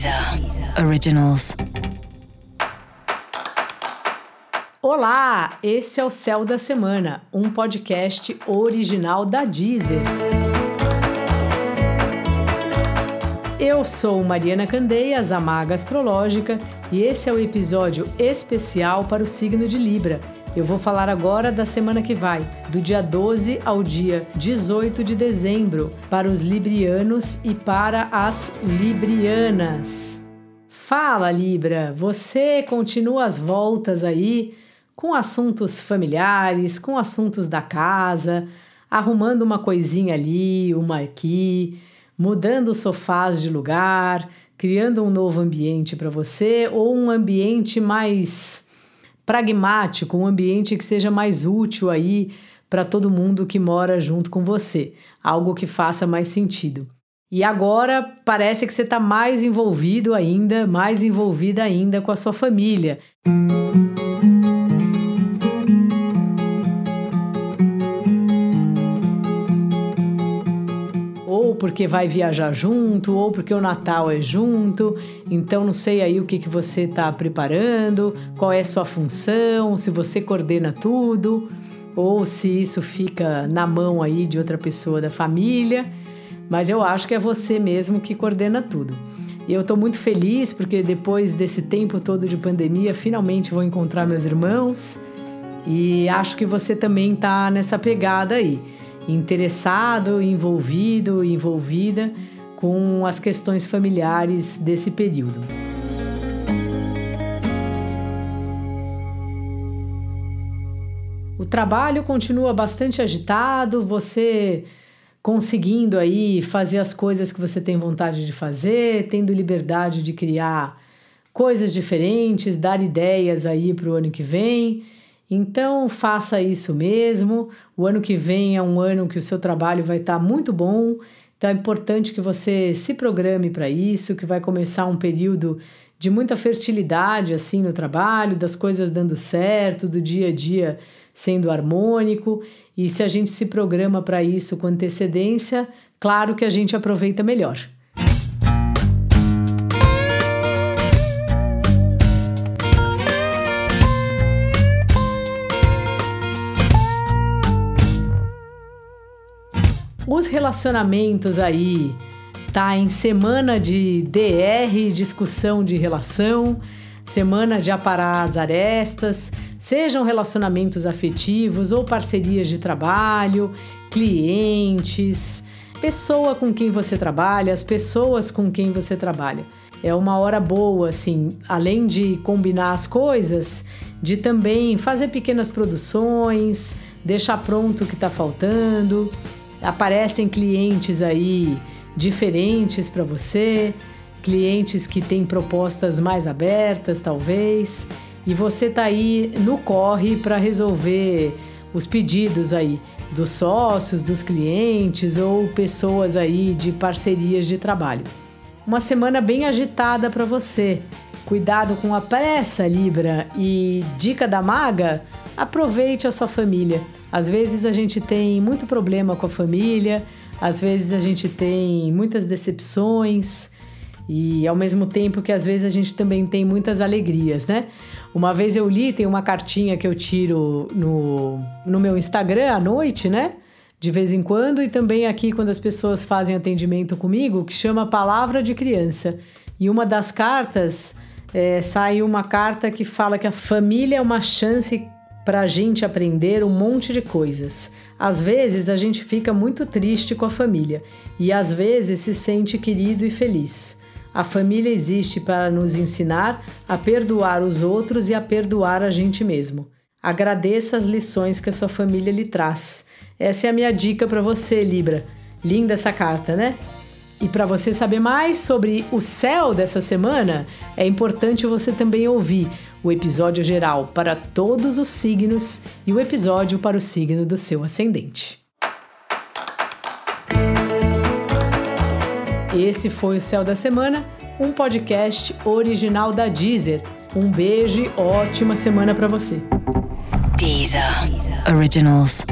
Deezer Originals. Olá, esse é o Céu da Semana, um podcast original da Deezer. Eu sou Mariana Candeias, a maga astrológica, e esse é o episódio especial para o signo de Libra eu vou falar agora da semana que vai, do dia 12 ao dia 18 de dezembro, para os librianos e para as librianas. Fala, Libra, você continua as voltas aí com assuntos familiares, com assuntos da casa, arrumando uma coisinha ali, uma aqui, mudando sofás de lugar, criando um novo ambiente para você ou um ambiente mais pragmático, um ambiente que seja mais útil aí para todo mundo que mora junto com você, algo que faça mais sentido. E agora parece que você está mais envolvido ainda, mais envolvida ainda com a sua família. Porque vai viajar junto, ou porque o Natal é junto. Então não sei aí o que, que você está preparando, qual é a sua função, se você coordena tudo, ou se isso fica na mão aí de outra pessoa da família. Mas eu acho que é você mesmo que coordena tudo. E eu estou muito feliz porque depois desse tempo todo de pandemia, finalmente vou encontrar meus irmãos. E acho que você também está nessa pegada aí interessado, envolvido, envolvida com as questões familiares desse período. O trabalho continua bastante agitado, você conseguindo aí fazer as coisas que você tem vontade de fazer, tendo liberdade de criar coisas diferentes, dar ideias aí para o ano que vem. Então faça isso mesmo. O ano que vem é um ano que o seu trabalho vai estar tá muito bom. Então é importante que você se programe para isso, que vai começar um período de muita fertilidade assim no trabalho, das coisas dando certo, do dia a dia sendo harmônico. E se a gente se programa para isso com antecedência, claro que a gente aproveita melhor. Os relacionamentos aí tá em semana de DR, discussão de relação, semana de aparar as arestas, sejam relacionamentos afetivos ou parcerias de trabalho, clientes, pessoa com quem você trabalha, as pessoas com quem você trabalha. É uma hora boa, assim, além de combinar as coisas, de também fazer pequenas produções, deixar pronto o que está faltando aparecem clientes aí diferentes para você, clientes que têm propostas mais abertas, talvez, e você tá aí no corre para resolver os pedidos aí dos sócios, dos clientes ou pessoas aí de parcerias de trabalho. Uma semana bem agitada para você. Cuidado com a pressa, Libra, e dica da maga: aproveite a sua família. Às vezes a gente tem muito problema com a família, às vezes a gente tem muitas decepções e ao mesmo tempo que às vezes a gente também tem muitas alegrias, né? Uma vez eu li, tem uma cartinha que eu tiro no, no meu Instagram à noite, né? De vez em quando, e também aqui quando as pessoas fazem atendimento comigo, que chama Palavra de Criança. E uma das cartas é, sai uma carta que fala que a família é uma chance para a gente aprender um monte de coisas. Às vezes a gente fica muito triste com a família e às vezes se sente querido e feliz. A família existe para nos ensinar a perdoar os outros e a perdoar a gente mesmo. Agradeça as lições que a sua família lhe traz. Essa é a minha dica para você, Libra. Linda essa carta, né? E para você saber mais sobre o céu dessa semana, é importante você também ouvir o episódio geral para todos os signos e o episódio para o signo do seu ascendente. Esse foi o Céu da Semana, um podcast original da Deezer. Um beijo e ótima semana para você. Deezer. Deezer. Originals.